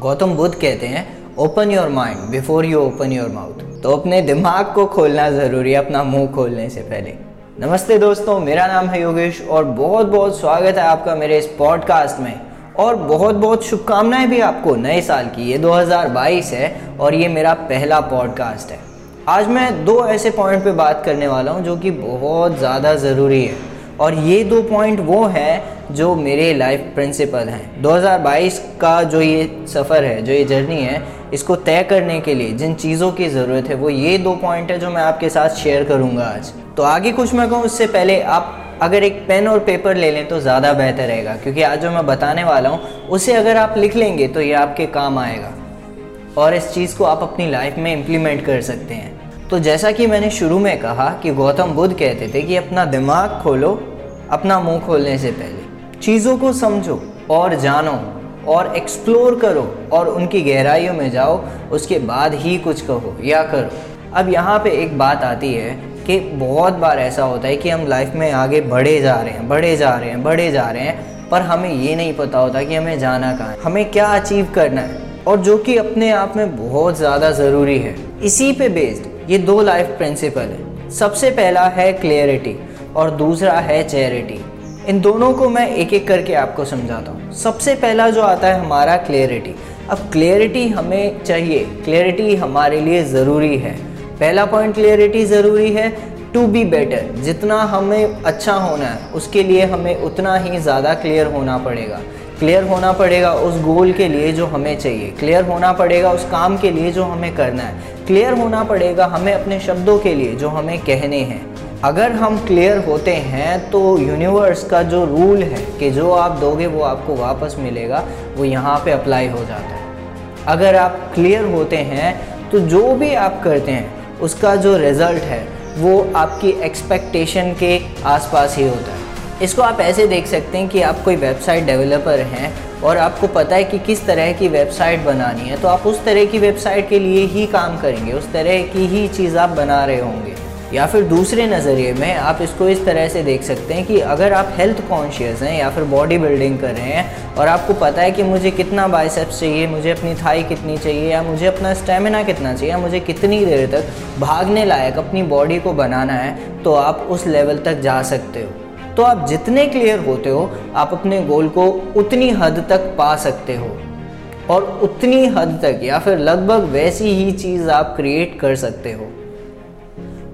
गौतम बुद्ध कहते हैं open your mind before you open your mouth तो अपने दिमाग को खोलना ज़रूरी है, अपना मुँह खोलने से पहले। नमस्ते दोस्तों, मेरा नाम है योगेश और बहुत बहुत स्वागत है आपका मेरे इस पॉडकास्ट में। और बहुत बहुत शुभकामनाएँ भी आपको नए साल की। ये 2022 है और ये मेरा पहला पॉडकास्ट है। आज मैं दो ऐसे पॉइंट पे बात करने वाला हूँ जो कि बहुत ज़्यादा ज़रूरी है। और ये दो पॉइंट वो हैं जो मेरे लाइफ प्रिंसिपल हैं। 2022 का जो ये सफ़र है, जो ये जर्नी है, इसको तय करने के लिए, जिन चीज़ों की ज़रूरत है, वो ये दो पॉइंट है जो मैं आपके साथ शेयर करूँगा आज। तो आगे कुछ मैं कहूँ, उससे पहले आप अगर एक पेन और पेपर ले लें तो ज़्यादा बेहतर रहेगा, क्योंकि आज जो मैं बताने वाला हूँ, उसे अगर आप लिख लेंगे तो ये आपके काम आएगा। और इस चीज़ को आप अपनी लाइफ में इम्प्लीमेंट कर सकते हैं। तो जैसा कि मैंने शुरू में कहा कि गौतम बुद्ध कहते थे कि अपना दिमाग खोलो, अपना मुँह खोलने से पहले। चीज़ों को समझो और जानो और एक्सप्लोर करो और उनकी गहराइयों में जाओ, उसके बाद ही कुछ कहो या करो। अब यहाँ पे एक बात आती है कि बहुत बार ऐसा होता है कि हम लाइफ में आगे बढ़े जा रहे हैं, बढ़े जा रहे हैं, बढ़े जा रहे हैं, पर हमें ये नहीं पता होता कि हमें जाना कहाँ है। हमें क्या अचीव करना है? और जो कि अपने आप में बहुत ज़्यादा ज़रूरी है। इसी पे बेस्ड ये दो लाइफ प्रिंसिपल है। सबसे पहला है क्लियरिटी और दूसरा है चैरिटी इन दोनों को मैं एक एक करके आपको समझाता हूँ। सबसे पहला जो आता है हमारा क्लियरिटी अब क्लियरिटी हमें चाहिए। क्लियरिटी हमारे लिए ज़रूरी है। पहला पॉइंट क्लियरिटी ज़रूरी है। टू बी बेटर जितना हमें अच्छा होना है, उसके लिए हमें उतना ही ज़्यादा क्लियर होना पड़ेगा। क्लियर होना पड़ेगा उस गोल के लिए जो हमें चाहिए। क्लियर होना पड़ेगा उस काम के लिए जो हमें करना है। क्लियर होना पड़ेगा हमें अपने शब्दों के लिए जो हमें कहने हैं। अगर हम क्लियर होते हैं तो यूनिवर्स का जो रूल है कि जो आप दोगे वो आपको वापस मिलेगा, वो यहाँ पे अप्लाई हो जाता है। अगर आप क्लियर होते हैं तो जो भी आप करते हैं, उसका जो रिज़ल्ट है, वो आपकी एक्सपेक्टेशन के आसपास ही होता है। इसको आप ऐसे देख सकते हैं कि आप कोई वेबसाइट डेवलपर हैं और आपको पता है कि किस तरह की वेबसाइट बनानी है तो आप उस तरह की वेबसाइट के लिए ही काम करेंगे, उस तरह की ही चीज़ आप बना रहे होंगे। या फिर दूसरे नज़रिए में आप इसको इस तरह से देख सकते हैं कि अगर आप हेल्थ कॉन्शियस हैं या फिर बॉडी बिल्डिंग कर रहे हैं और आपको पता है कि मुझे कितना बाइसेप्स चाहिए, मुझे अपनी थाई कितनी चाहिए या मुझे अपना स्टेमिना कितना चाहिए या मुझे कितनी देर तक भागने लायक अपनी बॉडी को बनाना है तो आप उस लेवल तक जा सकते हो। तो आप जितने क्लियर होते हो, आप अपने गोल को उतनी हद तक पा सकते हो। और उतनी हद तक या फिर लगभग वैसी ही चीज़ आप क्रिएट कर सकते हो।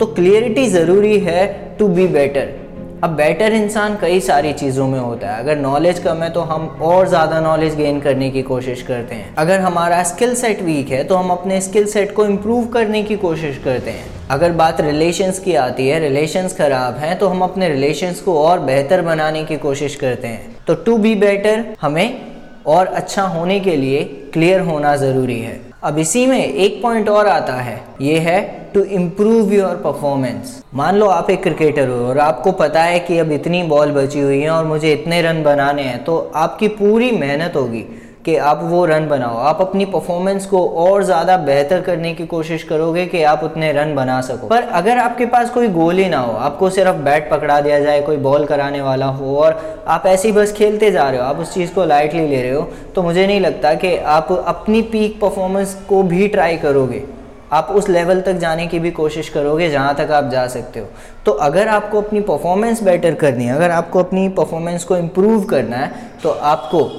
तो क्लियरिटी ज़रूरी है टू बी बेटर अब बेटर इंसान कई सारी चीज़ों में होता है। अगर नॉलेज कम है तो हम और ज़्यादा नॉलेज गेन करने की कोशिश करते हैं। अगर हमारा स्किल सेट वीक है तो हम अपने स्किल सेट को इम्प्रूव करने की कोशिश करते हैं। अगर बात रिलेशंस की आती है रिलेशंस ख़राब हैं तो हम अपने रिलेशंस को और बेहतर बनाने की कोशिश करते हैं। तो टू बी बेटर हमें और अच्छा होने के लिए क्लियर होना ज़रूरी है। अब इसी में एक पॉइंट और आता है। ये है टू इम्प्रूव योर परफॉर्मेंस मान लो आप एक क्रिकेटर हो और आपको पता है कि अब इतनी बॉल बची हुई है और मुझे इतने रन बनाने हैं तो आपकी पूरी मेहनत होगी। कि आप वो रन बनाओ। आप अपनी परफॉर्मेंस को और ज़्यादा बेहतर करने की कोशिश करोगे कि आप उतने रन बना सको। पर अगर आपके पास कोई गोल ही ना हो, आपको सिर्फ़ बैट पकड़ा दिया जाए, कोई बॉल कराने वाला हो, और आप ऐसे ही बस खेलते जा रहे हो, आप उस चीज़ को लाइटली ले रहे हो तो मुझे नहीं लगता कि आप अपनी पीक परफॉर्मेंस को भी ट्राई करोगे। आप उस लेवल तक जाने की भी कोशिश करोगे जहाँ तक आप जा सकते हो। तो अगर आपको अपनी परफॉर्मेंस बेटर करनी है, अगर आपको अपनी परफॉर्मेंस को इम्प्रूव करना है तो आपको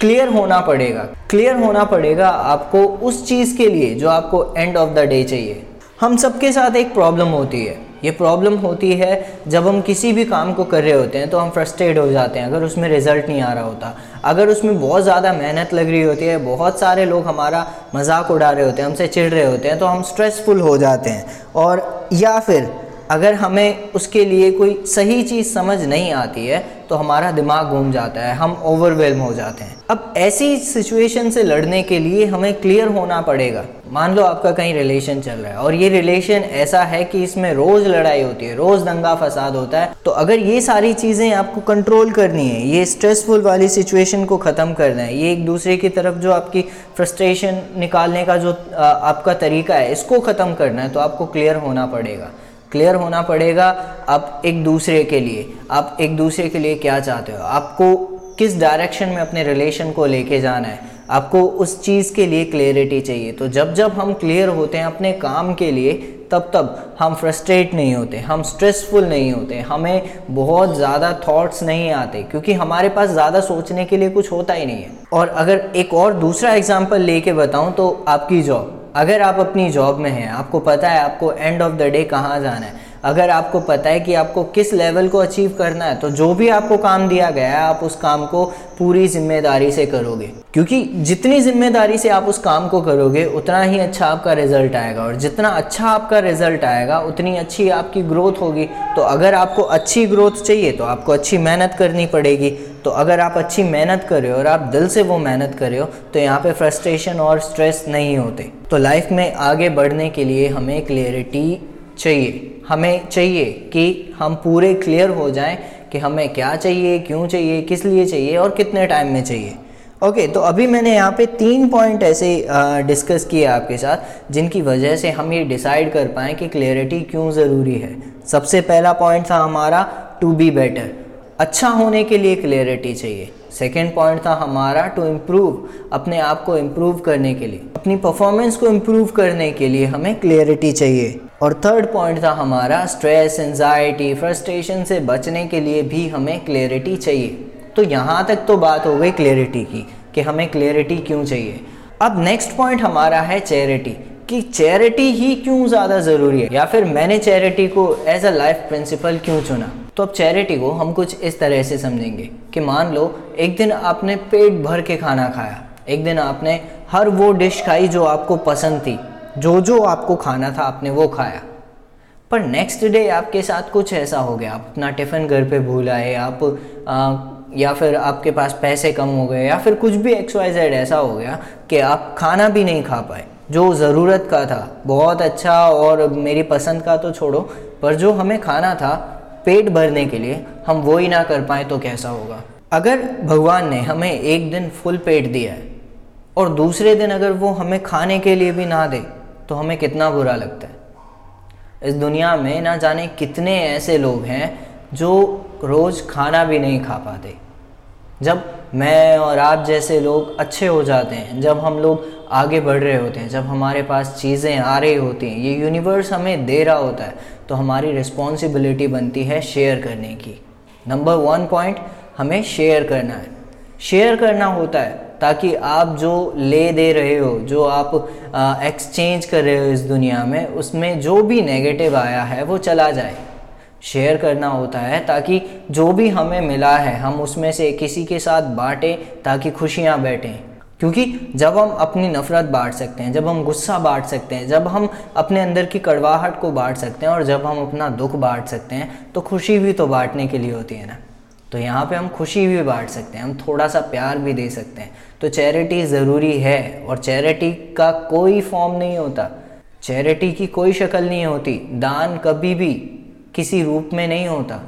क्लियर होना पड़ेगा। क्लियर होना पड़ेगा आपको उस चीज़ के लिए जो आपको एंड ऑफ़ द डे चाहिए। हम सबके साथ एक प्रॉब्लम होती है। ये प्रॉब्लम होती है जब हम किसी भी काम को कर रहे होते हैं तो हम फ्रस्ट्रेट हो जाते हैं, अगर उसमें रिज़ल्ट नहीं आ रहा होता। अगर उसमें बहुत ज़्यादा मेहनत लग रही होती है, बहुत सारे लोग हमारा मज़ाक उड़ा रहे होते हैं, हमसे चिढ़ रहे होते हैं तो हम स्ट्रेसफुल हो जाते हैं। और या फिर अगर हमें उसके लिए कोई सही चीज़ समझ नहीं आती है तो हमारा दिमाग घूम जाता है, हम ओवरवेलम हो जाते हैं। अब ऐसी सिचुएशन से लड़ने के लिए हमें क्लियर होना पड़ेगा। मान लो आपका कहीं रिलेशन चल रहा है, और ये रिलेशन ऐसा है कि इसमें रोज़ लड़ाई होती है, रोज़ दंगा फसाद होता है तो अगर ये सारी चीज़ें आपको कंट्रोल करनी है, ये स्ट्रेसफुल वाली सिचुएशन को ख़त्म करना है, ये एक दूसरे की तरफ़ जो आपकी फ्रस्ट्रेशन निकालने का जो आपका तरीका है, इसको ख़त्म करना है तो आपको क्लियर होना पड़ेगा। क्लियर होना पड़ेगा आप एक दूसरे के लिए। आप एक दूसरे के लिए क्या चाहते हो? आपको किस डायरेक्शन में अपने रिलेशन को लेके जाना है? आपको उस चीज़ के लिए क्लियरिटी चाहिए। तो जब जब हम क्लियर होते हैं अपने काम के लिए, तब तब हम फ्रस्ट्रेट नहीं होते, हम स्ट्रेसफुल नहीं होते, हमें बहुत ज़्यादा थॉट्स नहीं आते, क्योंकि हमारे पास ज़्यादा सोचने के लिए कुछ होता ही नहीं है। और अगर एक और दूसरा एग्ज़ाम्पल लेके बताऊँ तो आपकी जॉब अगर आप अपनी जॉब में हैं, आपको पता है आपको एंड ऑफ़ द डे कहाँ जाना है। अगर आपको पता है कि आपको किस लेवल को अचीव करना है तो जो भी आपको काम दिया गया है, आप उस काम को पूरी ज़िम्मेदारी से करोगे। क्योंकि जितनी ज़िम्मेदारी से आप उस काम को करोगे, उतना ही अच्छा आपका रिज़ल्ट आएगा। और जितना अच्छा आपका रिज़ल्ट आएगा, उतनी अच्छी आपकी ग्रोथ होगी। तो अगर आपको अच्छी ग्रोथ चाहिए तो आपको अच्छी मेहनत करनी पड़ेगी। तो अगर आप अच्छी मेहनत कर रहे हो और आप दिल से वो मेहनत कर रहे हो तो यहाँ पे फ्रस्ट्रेशन और स्ट्रेस नहीं होते। तो लाइफ में आगे बढ़ने के लिए हमें क्लियरिटी चाहिए। हमें चाहिए कि हम पूरे क्लियर हो जाएँ कि हमें क्या चाहिए क्यों चाहिए किस लिए चाहिए और कितने टाइम में चाहिए। ओके okay, तो अभी मैंने यहाँ पे तीन पॉइंट ऐसे डिस्कस किए आपके साथ जिनकी वजह से हम ये डिसाइड कर पाएँ कि क्लियरिटी क्यों ज़रूरी है। सबसे पहला पॉइंट था हमारा टू बी बेटर अच्छा होने के लिए क्लियरिटी चाहिए। सेकेंड पॉइंट था हमारा टू इम्प्रूव अपने आप को इम्प्रूव करने के लिए। अपनी परफॉर्मेंस को इम्प्रूव करने के लिए हमें क्लियरिटी चाहिए। और थर्ड पॉइंट था हमारा स्ट्रेस एंजाइटी फ्रस्ट्रेशन से बचने के लिए भी हमें क्लियरिटी चाहिए। तो यहाँ तक तो बात हो गई क्लियरिटी की, कि हमें क्लियरिटी क्यों चाहिए। अब नेक्स्ट पॉइंट हमारा है चैरिटी कि चैरिटी ही क्यों ज़्यादा ज़रूरी है? या फिर मैंने चैरिटी को एज अ लाइफ प्रिंसिपल क्यों चुना? तो अब चैरिटी को हम कुछ इस तरह से समझेंगे कि मान लो एक दिन आपने पेट भर के खाना खाया एक दिन आपने हर वो डिश खाई जो आपको पसंद थी जो जो आपको खाना था आपने वो खाया। पर नेक्स्ट डे आपके साथ कुछ ऐसा हो गया आप अपना टिफ़िन घर पे भूल आए आप आ, या फिर आपके पास पैसे कम हो गए या फिर कुछ भी एक्स वाई जेड ऐसा हो गया कि आप खाना भी नहीं खा पाए जो ज़रूरत का था बहुत अच्छा और मेरी पसंद का तो छोड़ो पर जो हमें खाना था पेट भरने के लिए हम वो ही ना कर पाए तो कैसा होगा? अगर भगवान ने हमें एक दिन फुल पेट दिया है और दूसरे दिन अगर वो हमें खाने के लिए भी ना दे तो हमें कितना बुरा लगता है। इस दुनिया में ना जाने कितने ऐसे लोग हैं जो रोज़ खाना भी नहीं खा पाते। जब मैं और आप जैसे लोग अच्छे हो जाते हैं, जब हम लोग आगे बढ़ रहे होते हैं, जब हमारे पास चीज़ें आ रही होती हैं, ये यूनिवर्स हमें दे रहा होता है तो हमारी रिस्पॉन्सिबिलिटी बनती है शेयर करने की। नंबर वन पॉइंट हमें शेयर करना है। शेयर करना होता है ताकि आप जो ले दे रहे हो, जो आप एक्सचेंज कर रहे हो इस दुनिया में, उसमें जो भी नेगेटिव आया है वो चला जाए। शेयर करना होता है ताकि जो भी हमें मिला है, हम उसमें से किसी के साथ बांटें ताकि खुशियाँ बैठें। क्योंकि जब हम अपनी नफ़रत बांट सकते हैं, जब हम गुस्सा बांट सकते हैं, जब हम अपने अंदर की कड़वाहट को बांट सकते हैं और जब हम अपना दुख बांट सकते हैं तो खुशी भी तो बांटने के लिए होती है ना। तो यहाँ पे हम खुशी भी बांट सकते हैं, हम थोड़ा सा प्यार भी दे सकते हैं। तो चैरिटी ज़रूरी है और चैरिटी का कोई फॉर्म नहीं होता। चैरिटी की कोई शक्ल नहीं होती, दान कभी भी किसी रूप में नहीं होता।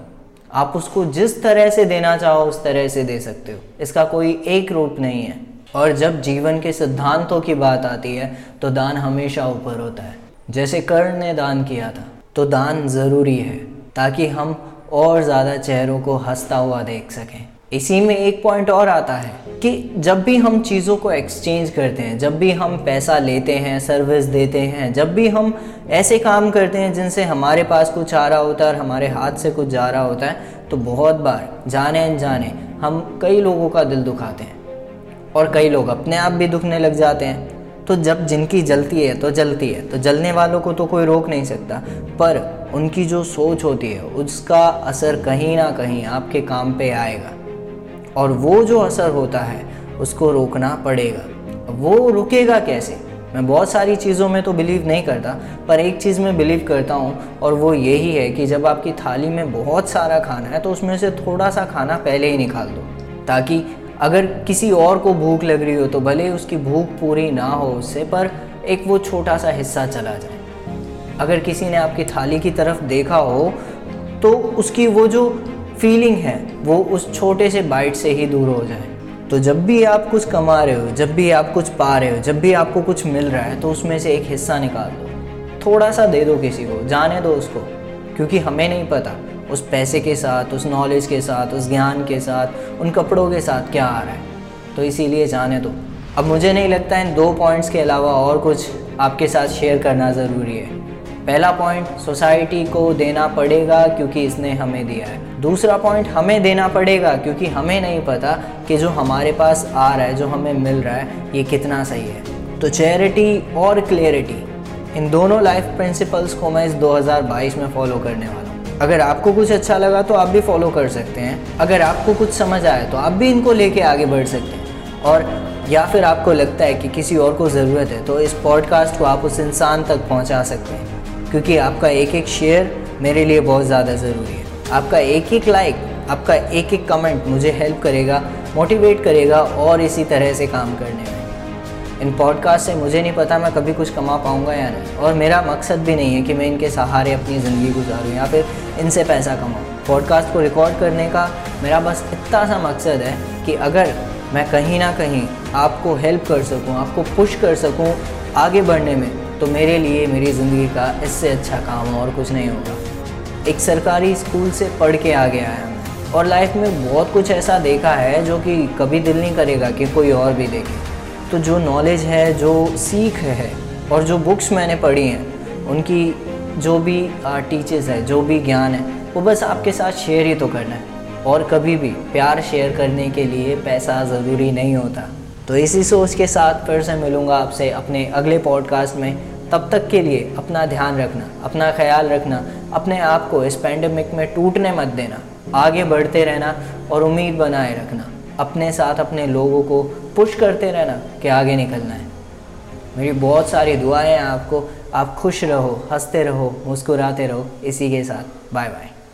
आप उसको जिस तरह से देना चाहो, उस तरह से दे सकते हो। इसका कोई एक रूप नहीं है। और जब जीवन के सिद्धांतों की बात आती है तो दान हमेशा ऊपर होता है। जैसे कर्ण ने दान किया था तो दान ज़रूरी है, ताकि हम और ज़्यादा चेहरों को हंसता हुआ देख सकें। इसी में एक पॉइंट और आता है कि जब भी हम चीज़ों को एक्सचेंज करते हैं, जब भी हम पैसा लेते हैं सर्विस देते हैं, जब भी हम ऐसे काम करते हैं, जिनसे हमारे पास कुछ आ रहा होता है और हमारे हाथ से कुछ जा रहा होता है तो बहुत बार, जाने अनजाने, हम कई लोगों का दिल दुखाते हैं। और कई लोग अपने आप भी दुखने लग जाते हैं। तो जब जिनकी जलती है तो जलती है। तो जलने वालों को तो कोई रोक नहीं सकता। पर उनकी जो सोच होती है, उसका असर कहीं ना कहीं आपके काम पे आएगा। और वो जो असर होता है, उसको रोकना पड़ेगा। वो रुकेगा कैसे? मैं बहुत सारी चीज़ों में तो बिलीव नहीं करता, पर एक चीज़ में बिलीव करता हूँ, और वो यही है कि जब आपकी थाली में बहुत सारा खाना है तो उसमें से थोड़ा सा खाना पहले ही निकाल दो, ताकि अगर किसी और को भूख लग रही हो तो भले उसकी भूख पूरी ना हो उससे, पर एक वो छोटा सा हिस्सा चला जाए। अगर किसी ने आपकी थाली की तरफ़ देखा हो तो उसकी वो जो फीलिंग है, वो उस छोटे से बाइट से ही दूर हो जाए। तो जब भी आप कुछ कमा रहे हो, जब भी आप कुछ पा रहे हो, जब भी आपको कुछ मिल रहा है तो उसमें से एक हिस्सा निकाल दो। थोड़ा सा दे दो किसी को, जाने दो उसको, क्योंकि हमें नहीं पता। उस पैसे के साथ, उस नॉलेज के साथ, उस ज्ञान के साथ, उन कपड़ों के साथ क्या आ रहा है? तो इसीलिए जाने दो। अब मुझे नहीं लगता इन दो पॉइंट्स के अलावा और कुछ आपके साथ शेयर करना ज़रूरी है। पहला पॉइंट सोसाइटी को देना पड़ेगा क्योंकि इसने हमें दिया है। दूसरा पॉइंट हमें देना पड़ेगा क्योंकि हमें नहीं पता कि जो हमारे पास आ रहा है, जो हमें मिल रहा है, ये कितना सही है। तो चैरिटी और क्लियरिटी इन दोनों लाइफ प्रिंसिपल्स को मैं इस 2022 में फॉलो करने वाला अगर आपको कुछ अच्छा लगा तो आप भी फॉलो कर सकते हैं। अगर आपको कुछ समझ आए तो आप भी इनको लेके आगे बढ़ सकते हैं। और, या फिर आपको लगता है कि किसी और को ज़रूरत है तो इस पॉडकास्ट को आप उस इंसान तक पहुँचा सकते हैं। क्योंकि आपका एक एक शेयर मेरे लिए बहुत ज़्यादा ज़रूरी है। आपका एक एक लाइक आपका एक एक कमेंट मुझे हेल्प करेगा मोटिवेट करेगा और इसी तरह से काम करने में। इन पॉडकास्ट से मुझे नहीं पता मैं कभी कुछ कमा पाऊँगा या नहीं। और मेरा मकसद भी नहीं है कि मैं इनके सहारे अपनी ज़िंदगी गुजारूँ या फिर इनसे पैसा कमाऊँ। पॉडकास्ट को रिकॉर्ड करने का मेरा बस इतना सा मकसद है कि अगर मैं कहीं ना कहीं आपको हेल्प कर सकूँ, आपको पुश कर सकूँ आगे बढ़ने में तो मेरे लिए मेरी ज़िंदगी का इससे अच्छा काम और कुछ नहीं होगा। एक सरकारी स्कूल से पढ़ के आगे आया मैं और लाइफ में बहुत कुछ ऐसा देखा है जो कि कभी दिल नहीं करेगा कि कोई और भी देखे। तो जो नॉलेज है, जो सीख है और जो बुक्स मैंने पढ़ी हैं, उनकी जो भी टीचर्स है, जो भी ज्ञान है, वो बस आपके साथ शेयर ही तो करना है। और कभी भी प्यार शेयर करने के लिए पैसा ज़रूरी नहीं होता। तो इसी सोच के साथ फिर से मिलूँगा आपसे अपने अगले पॉडकास्ट में। तब तक के लिए अपना ध्यान रखना, अपना ख्याल रखना, अपने आप को इस पैंडमिक में टूटने मत देना। आगे बढ़ते रहना और उम्मीद बनाए रखना। अपने साथ अपने लोगों को पुश करते रहना कि आगे निकलना है। मेरी बहुत सारी दुआएँ हैं आपको। आप खुश रहो, हँसते रहो, मुस्कुराते रहो। इसी के साथ बाय बाय